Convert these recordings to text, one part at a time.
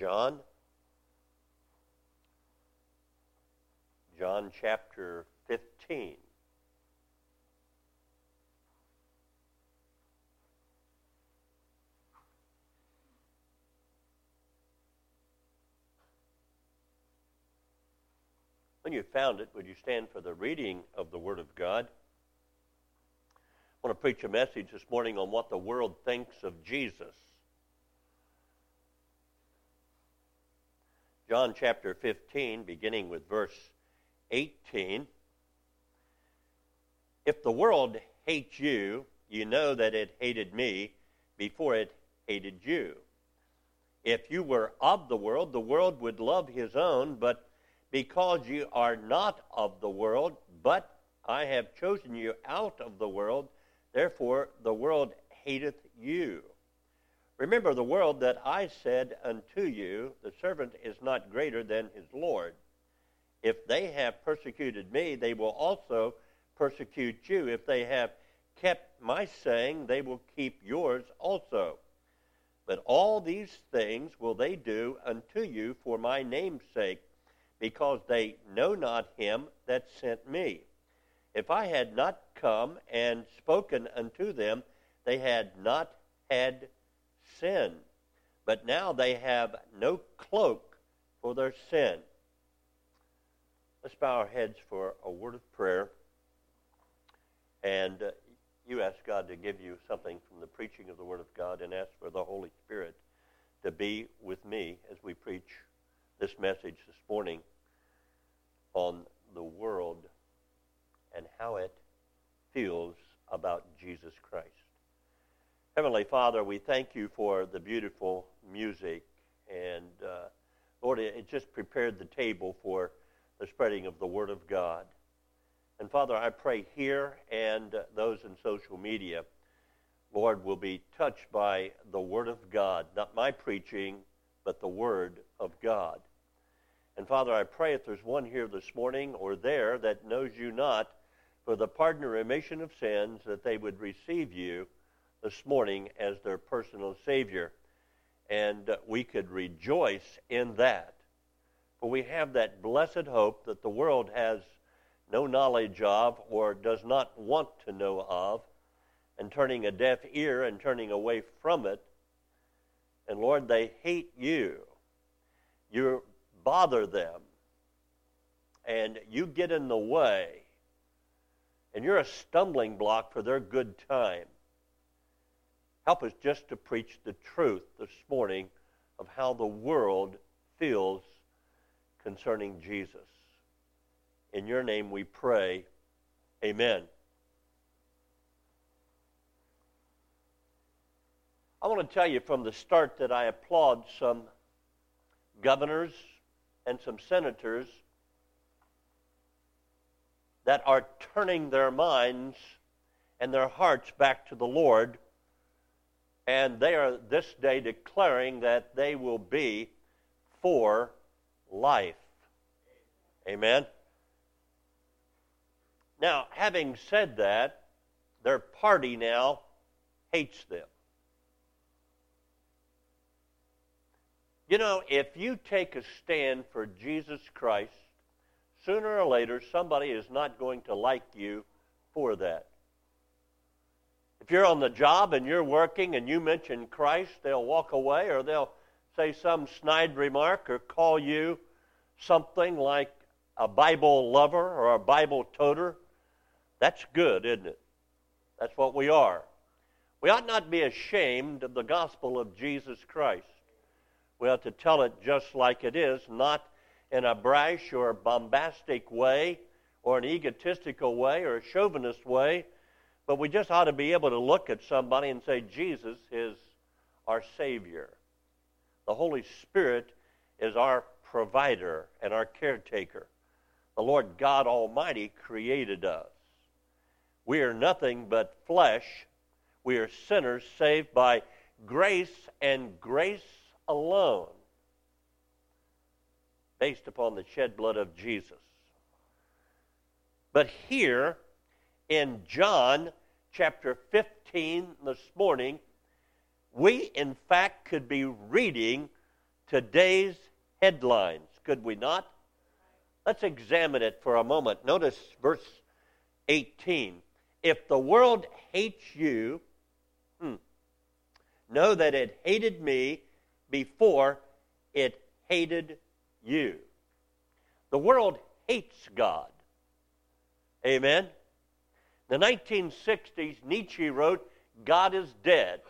John. John chapter 15. When you found it, would you stand for the reading of the Word of God? I want to preach a message this morning on what the world thinks of Jesus. John chapter 15, beginning with verse 18. If the world hates you, you know that it hated me before it hated you. If you were of the world, the world would love his own, but because you are not of the world, but I have chosen you out of the world, therefore the world hateth you. Remember the world that I said unto you, the servant is not greater than his Lord. If they have persecuted me, they will also persecute you. If they have kept my saying, they will keep yours also. But all these things will they do unto you for my name's sake, because they know not him that sent me. If I had not come and spoken unto them, they had not had sin. But now they have no cloak for their sin. Let's bow our heads for a word of prayer. And uh, you ask God to give you something from the preaching of the Word of God and ask for the Holy Spirit to be with me as we preach this message this morning on the world and how it feels about Jesus Christ. Heavenly Father, we thank you for the beautiful music. And uh, Lord, it just prepared the table for the spreading of the Word of God. And Father, I pray here and those in social media, Lord, will be touched by the Word of God, not my preaching, but the Word of God. And Father, I pray if there's one here this morning or there that knows you not for the pardon and remission of sins, that they would receive you this morning as their personal Savior. And we could rejoice in that. For we have that blessed hope that the world has no knowledge of or does not want to know of, and turning a deaf ear and turning away from it. And Lord, they hate you. You bother them. And you get in the way. And you're a stumbling block for their good time. Help us just to preach the truth this morning of how the world feels concerning Jesus. In your name we pray. Amen. I want to tell you from the start that I applaud some governors and some senators that are turning their minds and their hearts back to the Lord and they are this day declaring that they will be for life. Amen. Now, having said that, their party now hates them. You know, if you take a stand for Jesus Christ, sooner or later somebody is not going to like you for that. If you're on the job and you're working and you mention Christ, they'll walk away or they'll say some snide remark or call you something like a Bible lover or a Bible toter. That's good, isn't it? That's what we are. We ought not be ashamed of the gospel of Jesus Christ. We ought to tell it just like it is, not in a brash or bombastic way or an egotistical way or a chauvinist way but we just ought to be able to look at somebody and say, Jesus is our Savior. The Holy Spirit is our provider and our caretaker. The Lord God Almighty created us. We are nothing but flesh. We are sinners saved by grace and grace alone, based upon the shed blood of Jesus. But here in John chapter 15 this morning, we in fact could be reading today's headlines, could we not? Let's examine it for a moment. Notice verse 18. If the world hates you, hmm, know that it hated me before it hated you. The world hates God. Amen? The 1960s, Nietzsche wrote, God is dead.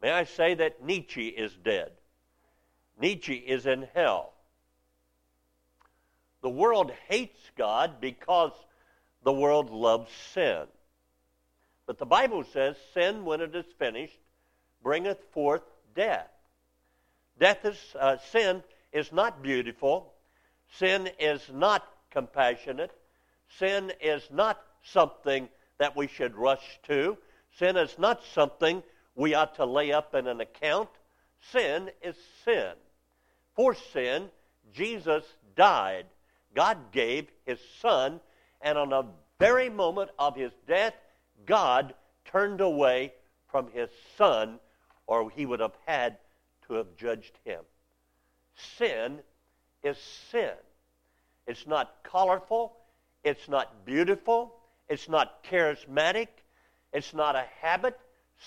May I say that Nietzsche is dead? Nietzsche is in hell. The world hates God because the world loves sin. But the Bible says, sin, when it is finished, bringeth forth death. Death is, uh, sin is not beautiful. Sin is not compassionate. Sin is not something that we should rush to. Sin is not something we ought to lay up in an account. Sin is sin. For sin, Jesus died. God gave his son, and on the very moment of his death, God turned away from his son, or he would have had to have judged him. Sin is sin. It's not colorful. It's not beautiful. It's not charismatic. It's not a habit.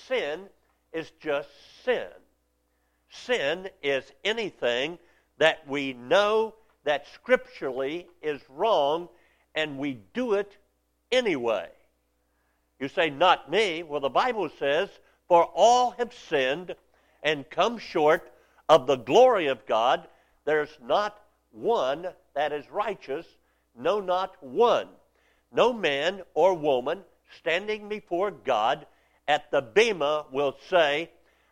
Sin is just sin. Sin is anything that we know that scripturally is wrong and we do it anyway. You say, Not me. Well, the Bible says, For all have sinned and come short of the glory of God. There's not one that is righteous, no, not one. No man or woman standing before God at the Bema will say,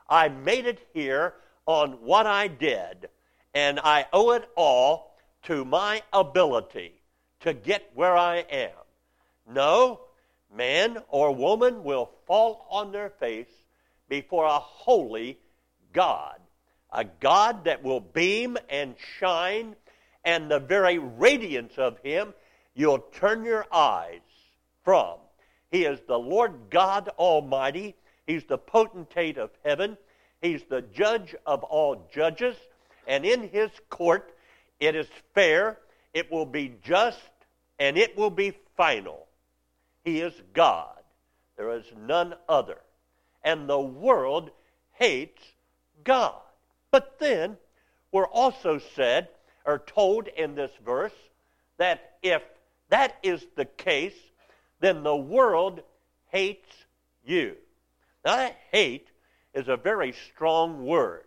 I made it here on what I did, and I owe it all to my ability to get where I am. No, man or woman will fall on their face before a holy God, a God that will beam and shine, and the very radiance of Him you'll turn your eyes from. He is the Lord God Almighty. He's the potentate of heaven. He's the judge of all judges. And in His court, it is fair, it will be just, and it will be final. He is God. There is none other. And the world hates God. But then, we're also said, or told in this verse, that if that is the case, then the world hates you. Now, that hate is a very strong word.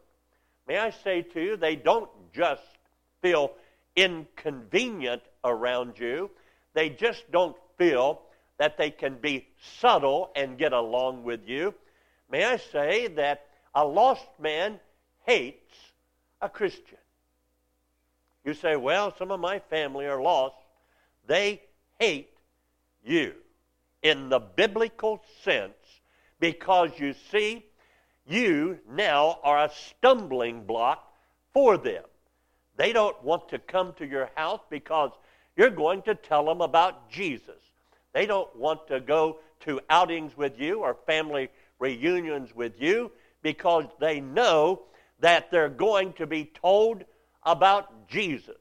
May I say to you, they don't just feel inconvenient around you, they just don't feel that they can be subtle and get along with you. May I say that a lost man hates a Christian? You say, well, some of my family are lost. They hate you in the biblical sense because you see, you now are a stumbling block for them. They don't want to come to your house because you're going to tell them about Jesus. They don't want to go to outings with you or family reunions with you because they know that they're going to be told about Jesus.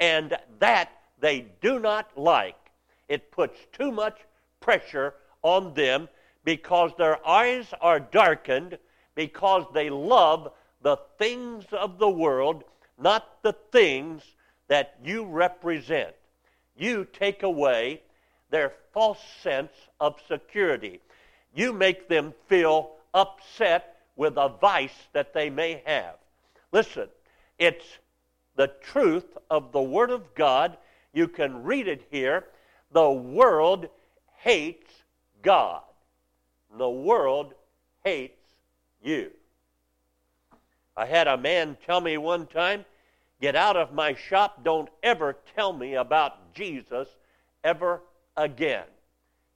And that they do not like. It puts too much pressure on them because their eyes are darkened because they love the things of the world, not the things that you represent. You take away their false sense of security. You make them feel upset with a vice that they may have. Listen, it's the truth of the Word of God. You can read it here. The world hates God. The world hates you. I had a man tell me one time, Get out of my shop. Don't ever tell me about Jesus ever again.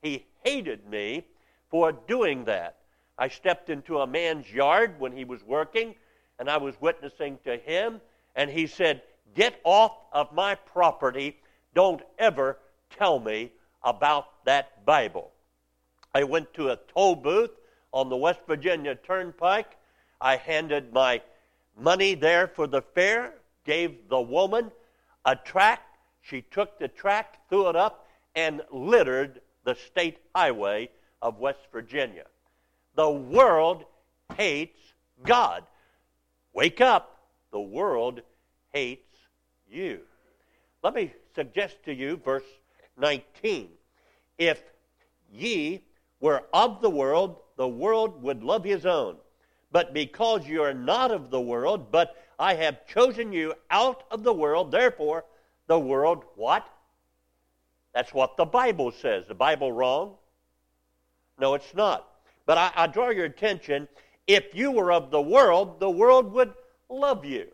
He hated me for doing that. I stepped into a man's yard when he was working, and I was witnessing to him, and he said, Get off of my property. Don't ever tell me about that Bible. I went to a toll booth on the West Virginia Turnpike. I handed my money there for the fare, gave the woman a tract. She took the tract, threw it up, and littered the state highway of West Virginia. The world hates God. Wake up. The world hates you. Let me suggest to you verse 19. If ye were of the world, the world would love his own. But because you are not of the world, but I have chosen you out of the world, therefore the world what? That's what the Bible says. The Bible wrong? No, it's not. But I, I draw your attention if you were of the world, the world would love you.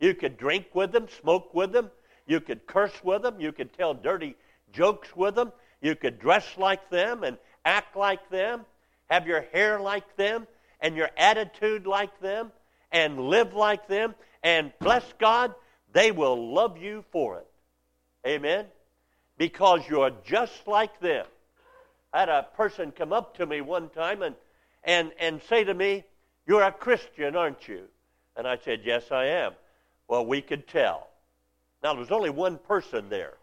You could drink with them, smoke with them, you could curse with them, you could tell dirty jokes with them, you could dress like them and act like them, have your hair like them, and your attitude like them, and live like them, and bless God, they will love you for it. Amen? Because you're just like them. I had a person come up to me one time and, and, and say to me, You're a Christian, aren't you? And I said, Yes, I am. Well, we could tell. Now, there was only one person there.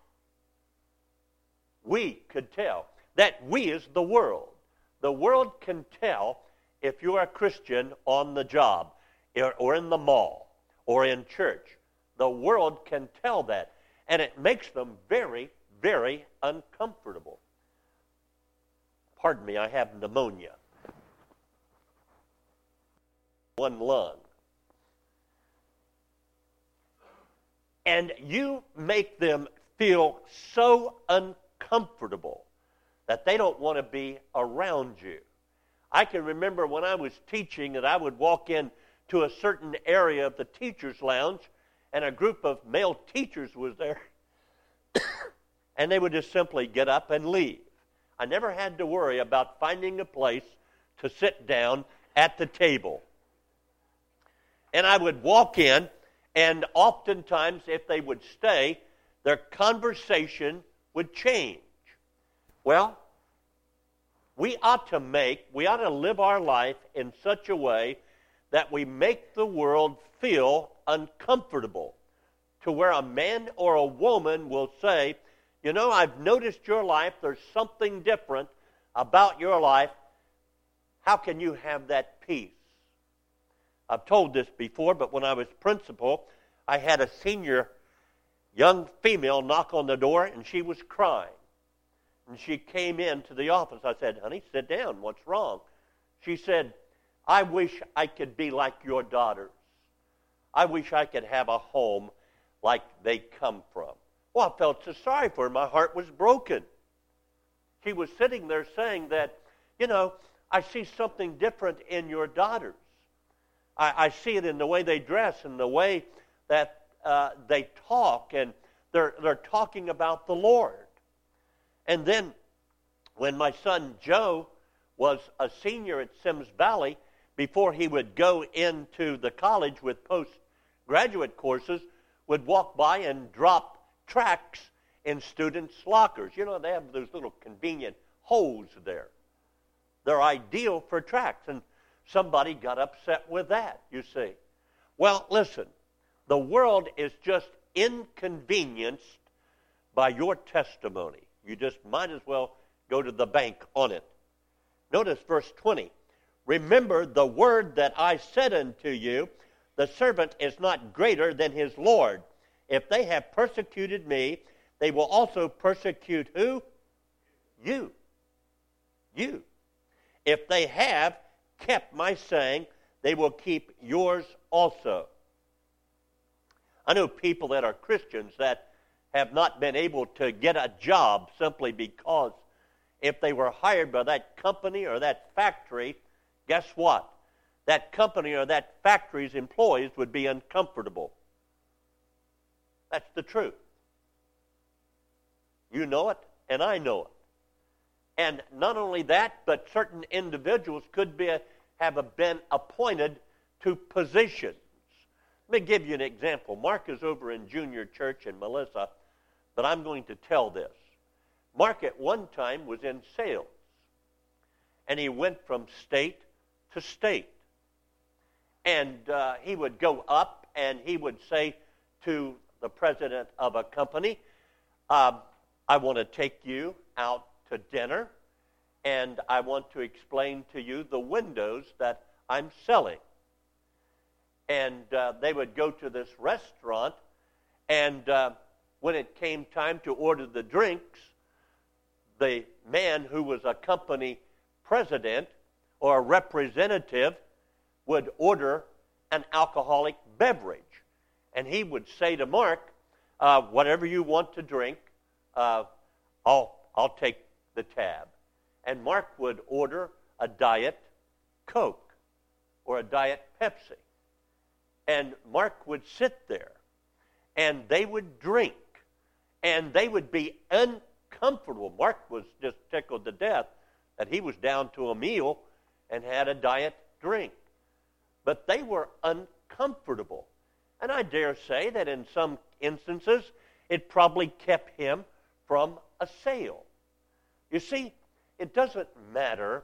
We could tell. That we is the world. The world can tell if you're a Christian on the job or in the mall or in church. The world can tell that. And it makes them very, very uncomfortable. Pardon me, I have pneumonia. One lung. And you make them feel so uncomfortable that they don't want to be around you. I can remember when I was teaching that I would walk in to a certain area of the teacher's lounge and a group of male teachers was there and they would just simply get up and leave. I never had to worry about finding a place to sit down at the table. And I would walk in and oftentimes if they would stay, their conversation would change. Well, we ought to make, we ought to live our life in such a way that we make the world feel uncomfortable to where a man or a woman will say, You know, I've noticed your life. There's something different about your life. How can you have that peace? I've told this before, but when I was principal, I had a senior young female knock on the door and she was crying. And she came into the office. I said, Honey, sit down. What's wrong? She said, I wish I could be like your daughters. I wish I could have a home like they come from. Well, I felt so sorry for her. My heart was broken. She was sitting there saying that, you know, I see something different in your daughters. I, I see it in the way they dress and the way that uh, they talk, and they're, they're talking about the Lord. And then when my son Joe was a senior at Symmes Valley, before he would go into the college with postgraduate courses, would walk by and drop tracts in students' lockers. You know, they have those little convenient holes there. They're ideal for tracts, and somebody got upset with that, you see. Well, listen, the world is just inconvenienced by your testimony. You just might as well go to the bank on it. Notice verse 20. Remember the word that I said unto you, the servant is not greater than his Lord. If they have persecuted me, they will also persecute who? You. You. If they have kept my saying, they will keep yours also. I know people that are Christians that have not been able to get a job simply because if they were hired by that company or that factory, guess what? That company or that factory's employees would be uncomfortable. That's the truth. You know it, and I know it. And not only that, but certain individuals could be, have been appointed to positions let me give you an example. Mark is over in junior church in Melissa, but I'm going to tell this. Mark at one time was in sales, and he went from state to state. And uh, he would go up and he would say to the president of a company, um, I want to take you out to dinner and I want to explain to you the windows that I'm selling. And uh, they would go to this restaurant, and uh, when it came time to order the drinks, the man who was a company president or a representative would order an alcoholic beverage. And he would say to Mark, uh, Whatever you want to drink, uh, I'll, I'll take the tab. And Mark would order a Diet Coke or a Diet Pepsi. And Mark would sit there and they would drink and they would be uncomfortable. Mark was just tickled to death that he was down to a meal and had a diet drink. But they were uncomfortable. And I dare say that in some instances, it probably kept him from a sale. You see, it doesn't matter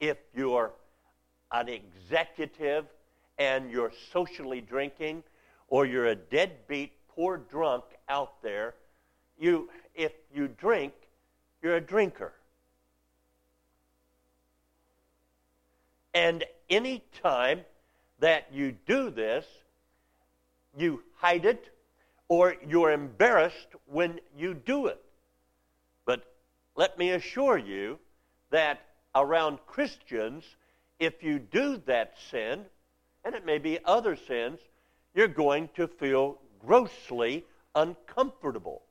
if you're an executive and you're socially drinking or you're a deadbeat poor drunk out there. You, if you drink, you're a drinker. And any time that you do this, you hide it or you're embarrassed when you do it. Let me assure you that around Christians, if you do that sin, and it may be other sins, you're going to feel grossly uncomfortable.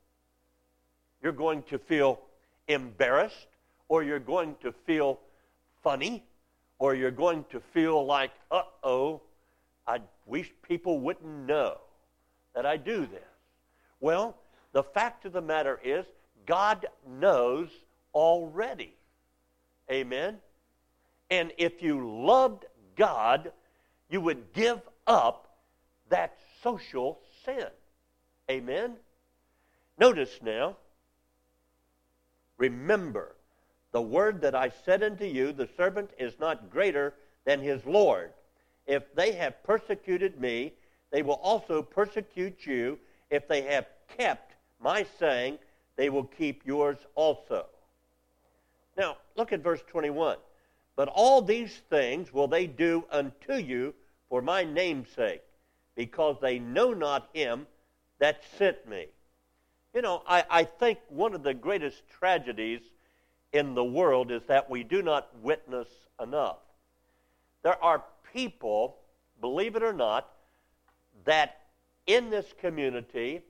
You're going to feel embarrassed, or you're going to feel funny, or you're going to feel like, uh oh, I wish people wouldn't know that I do this. Well, the fact of the matter is, God knows already. Amen? And if you loved God, you would give up that social sin. Amen? Notice now, remember, the word that I said unto you, the servant is not greater than his Lord. If they have persecuted me, they will also persecute you. If they have kept my saying, they will keep yours also. Now, look at verse 21. But all these things will they do unto you for my name's sake, because they know not him that sent me. You know, I, I think one of the greatest tragedies in the world is that we do not witness enough. There are people, believe it or not, that in this community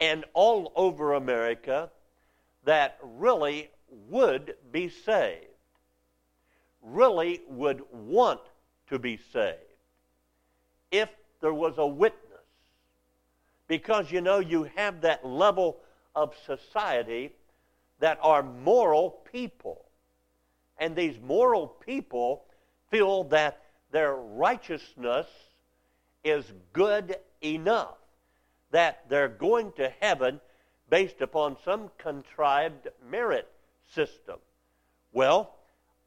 and all over America that really would be saved, really would want to be saved if there was a witness. Because, you know, you have that level of society that are moral people. And these moral people feel that their righteousness is good enough, that they're going to heaven based upon some contrived merit system. Well,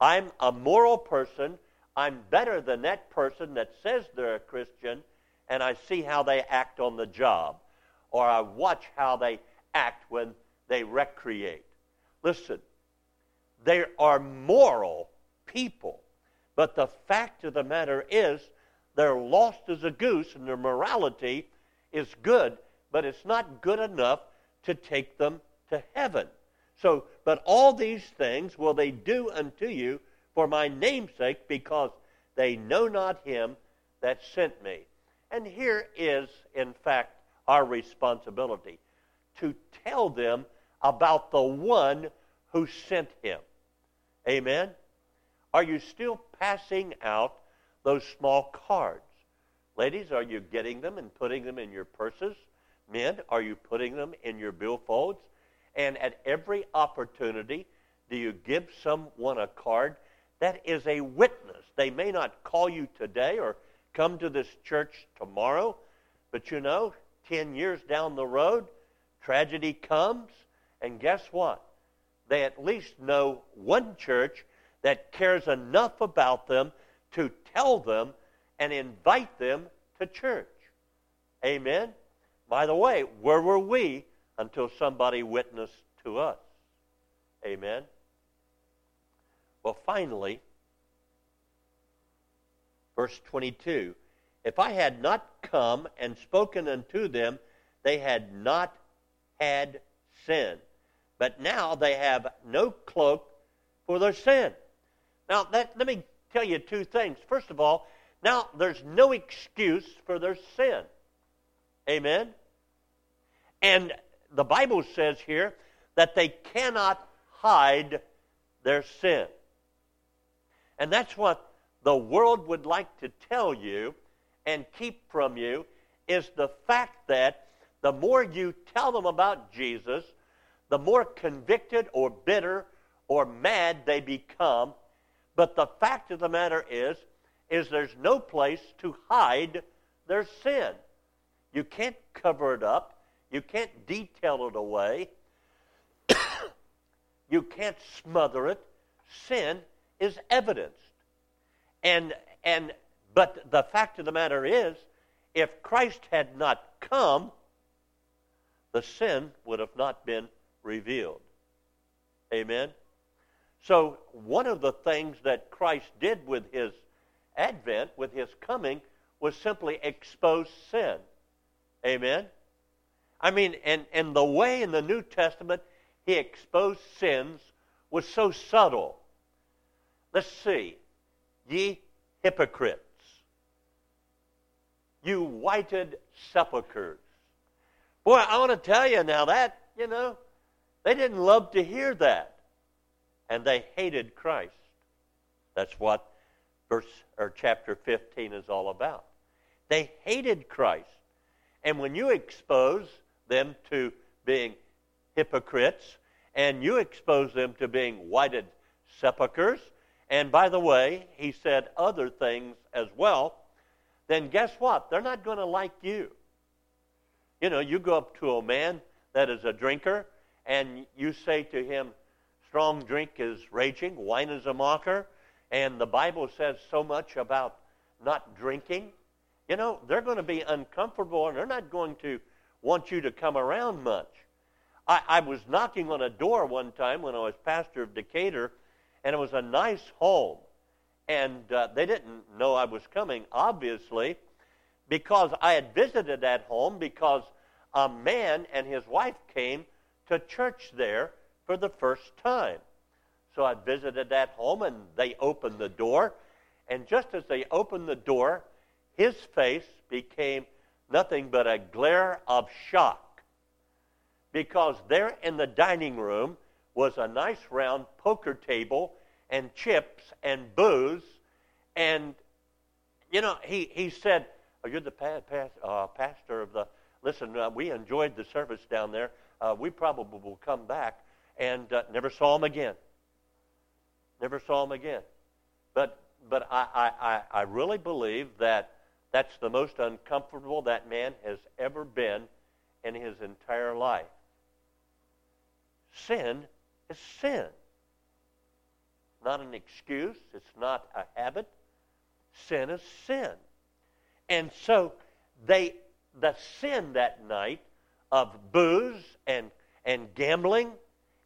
I'm a moral person. I'm better than that person that says they're a Christian, and I see how they act on the job, or I watch how they act when they recreate. Listen, they are moral people, but the fact of the matter is they're lost as a goose, and their morality is good, but it's not good enough to take them to heaven. So, but all these things will they do unto you for my namesake, because they know not him that sent me. And here is, in fact, our responsibility to tell them about the one who sent him. Amen? Are you still passing out those small cards? Ladies, are you getting them and putting them in your purses? Men, are you putting them in your billfolds? And at every opportunity, do you give someone a card that is a witness? They may not call you today or come to this church tomorrow, but you know, 10 years down the road, tragedy comes, and guess what? They at least know one church that cares enough about them to tell them and invite them to church. Amen? By the way, where were we until somebody witnessed to us? Amen? Well, finally, verse 22 If I had not come and spoken unto them, they had not had sin. But now they have no cloak for their sin. Now, that, let me tell you two things. First of all, now there's no excuse for their sin. Amen? And the Bible says here that they cannot hide their sin. And that's what the world would like to tell you and keep from you is the fact that the more you tell them about Jesus, the more convicted or bitter or mad they become. But the fact of the matter is, is there's no place to hide their sin. You can't cover it up. You can't detail it away. you can't smother it. Sin is evidenced. And and but the fact of the matter is, if Christ had not come, the sin would have not been revealed. Amen. So one of the things that Christ did with his advent, with his coming, was simply expose sin. Amen? I mean, and, and the way in the New Testament he exposed sins was so subtle. Let's see. Ye hypocrites, you whited sepulchres. Boy, I want to tell you now that, you know, they didn't love to hear that. And they hated Christ. That's what verse or chapter 15 is all about. They hated Christ. And when you expose them to being hypocrites, and you expose them to being whited sepulchres, and by the way, he said other things as well, then guess what? They're not going to like you. You know, you go up to a man that is a drinker, and you say to him, Strong drink is raging, wine is a mocker, and the Bible says so much about not drinking you know, they're going to be uncomfortable and they're not going to want you to come around much. I, I was knocking on a door one time when I was pastor of Decatur, and it was a nice home. And uh, they didn't know I was coming, obviously, because I had visited that home because a man and his wife came to church there for the first time. So I visited that home, and they opened the door. And just as they opened the door, his face became nothing but a glare of shock because there in the dining room was a nice round poker table and chips and booze. And you know he, he said oh, you're the pa- pa- uh, pastor of the listen uh, we enjoyed the service down there. Uh, we probably will come back. And uh, never saw him again never saw him again but but I, I, I really believe that that's the most uncomfortable that man has ever been in his entire life. Sin is sin. Not an excuse, it's not a habit. Sin is sin. And so they the sin that night of booze and and gambling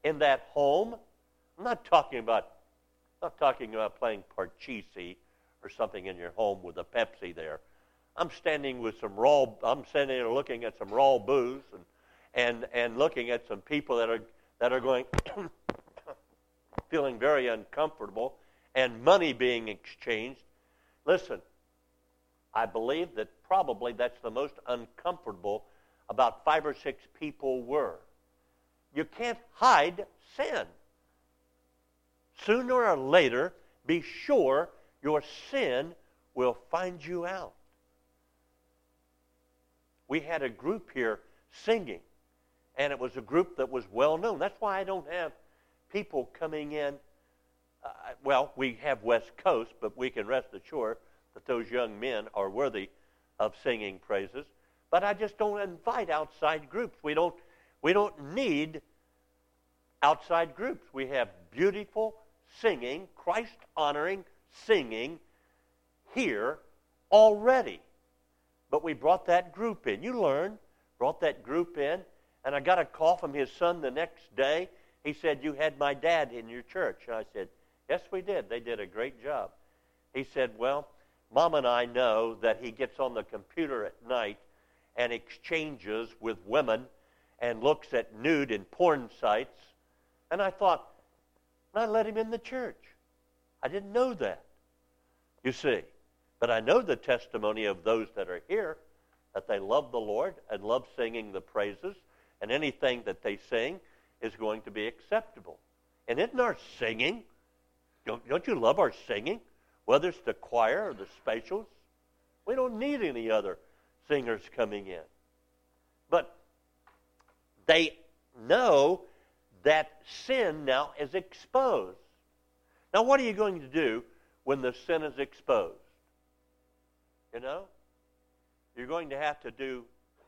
in that home. I'm not talking about not talking about playing parcheesi or something in your home with a Pepsi there. I'm standing with some raw. I'm standing there looking at some raw booze and and and looking at some people that are that are going feeling very uncomfortable and money being exchanged. Listen, I believe that probably that's the most uncomfortable about five or six people were. You can't hide sin. Sooner or later, be sure your sin will find you out we had a group here singing, and it was a group that was well known. That's why I don't have people coming in. Uh, well, we have West Coast, but we can rest assured that those young men are worthy of singing praises. But I just don't invite outside groups. We don't, we don't need outside groups. We have beautiful singing, Christ honoring singing here already. But we brought that group in. You learn, brought that group in, and I got a call from his son the next day. He said, You had my dad in your church. And I said, Yes, we did. They did a great job. He said, Well, Mom and I know that he gets on the computer at night and exchanges with women and looks at nude and porn sites. And I thought, I let him in the church. I didn't know that. You see. But I know the testimony of those that are here that they love the Lord and love singing the praises, and anything that they sing is going to be acceptable. And isn't our singing, don't, don't you love our singing? Whether it's the choir or the specials, we don't need any other singers coming in. But they know that sin now is exposed. Now, what are you going to do when the sin is exposed? You know? You're going to have to do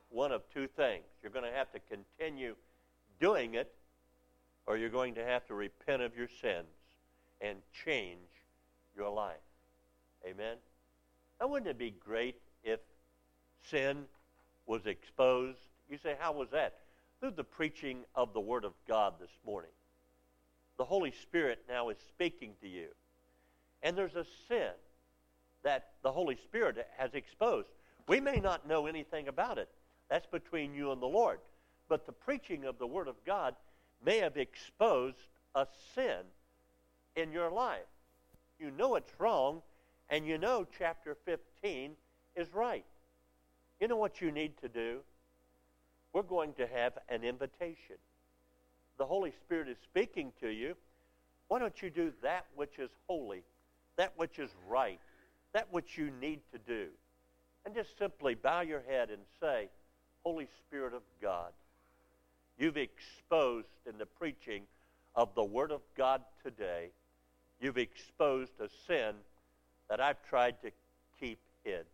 one of two things. You're going to have to continue doing it, or you're going to have to repent of your sins and change your life. Amen? Now, wouldn't it be great if sin was exposed? You say, how was that? Through the preaching of the Word of God this morning. The Holy Spirit now is speaking to you. And there's a sin that the Holy Spirit has exposed. We may not know anything about it. That's between you and the Lord. But the preaching of the Word of God may have exposed a sin in your life. You know it's wrong, and you know chapter 15 is right. You know what you need to do? We're going to have an invitation. The Holy Spirit is speaking to you. Why don't you do that which is holy, that which is right, that which you need to do? And just simply bow your head and say, Holy Spirit of God, you've exposed in the preaching of the Word of God today, you've exposed a sin that I've tried to keep hid.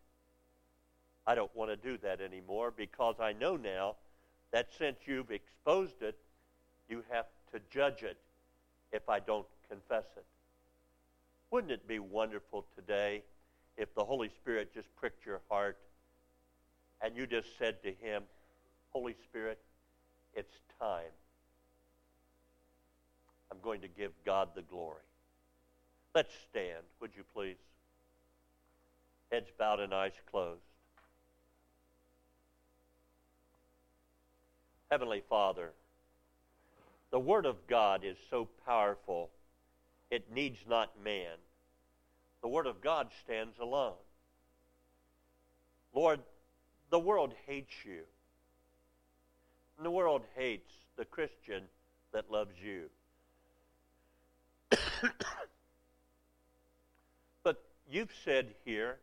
I don't want to do that anymore because I know now that since you've exposed it, you have to judge it if I don't confess it. Wouldn't it be wonderful today if the Holy Spirit just pricked your heart and you just said to Him, Holy Spirit, it's time. I'm going to give God the glory. Let's stand, would you please? Heads bowed and eyes closed. Heavenly Father, the Word of God is so powerful, it needs not man. The Word of God stands alone. Lord, the world hates you. And the world hates the Christian that loves you. but you've said here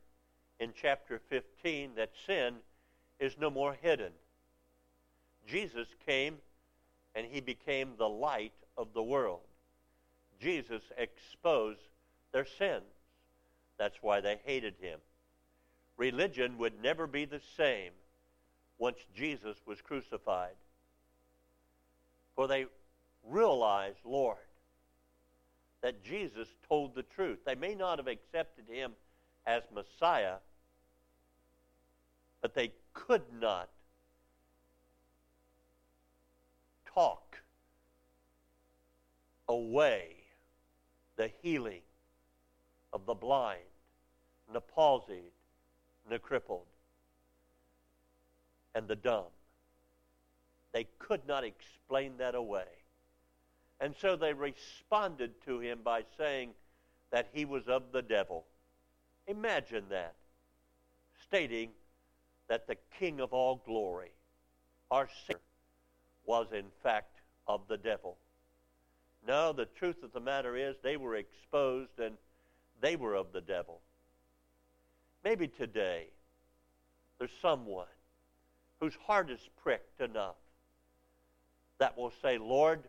in chapter 15 that sin is no more hidden. Jesus came and he became the light of the world. Jesus exposed their sins. That's why they hated him. Religion would never be the same once Jesus was crucified. For they realized, Lord, that Jesus told the truth. They may not have accepted him as Messiah, but they could not talk away the healing of the blind the palsied the crippled and the dumb. They could not explain that away. And so they responded to him by saying that he was of the devil. Imagine that. Stating that the King of all glory, our Savior, was in fact of the devil. No, the truth of the matter is they were exposed and they were of the devil. Maybe today there's someone whose heart is pricked enough that will say, Lord,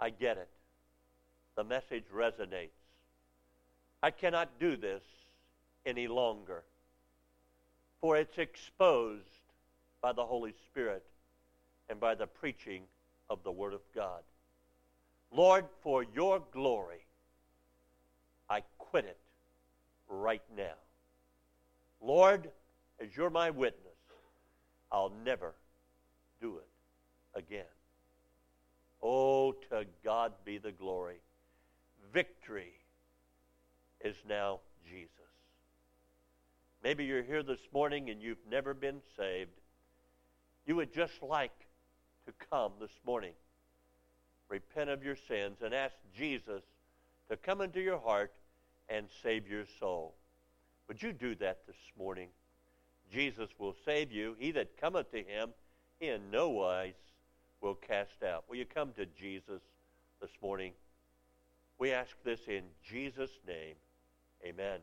I get it. The message resonates. I cannot do this any longer, for it's exposed by the Holy Spirit and by the preaching of the Word of God. Lord, for your glory, I quit it right now. Lord, as you're my witness, I'll never do it again. Oh, to God be the glory. Victory is now Jesus. Maybe you're here this morning and you've never been saved. You would just like to come this morning, repent of your sins, and ask Jesus to come into your heart and save your soul. Would you do that this morning? Jesus will save you. He that cometh to him, he in no wise will cast out. Will you come to Jesus this morning? We ask this in Jesus' name. Amen.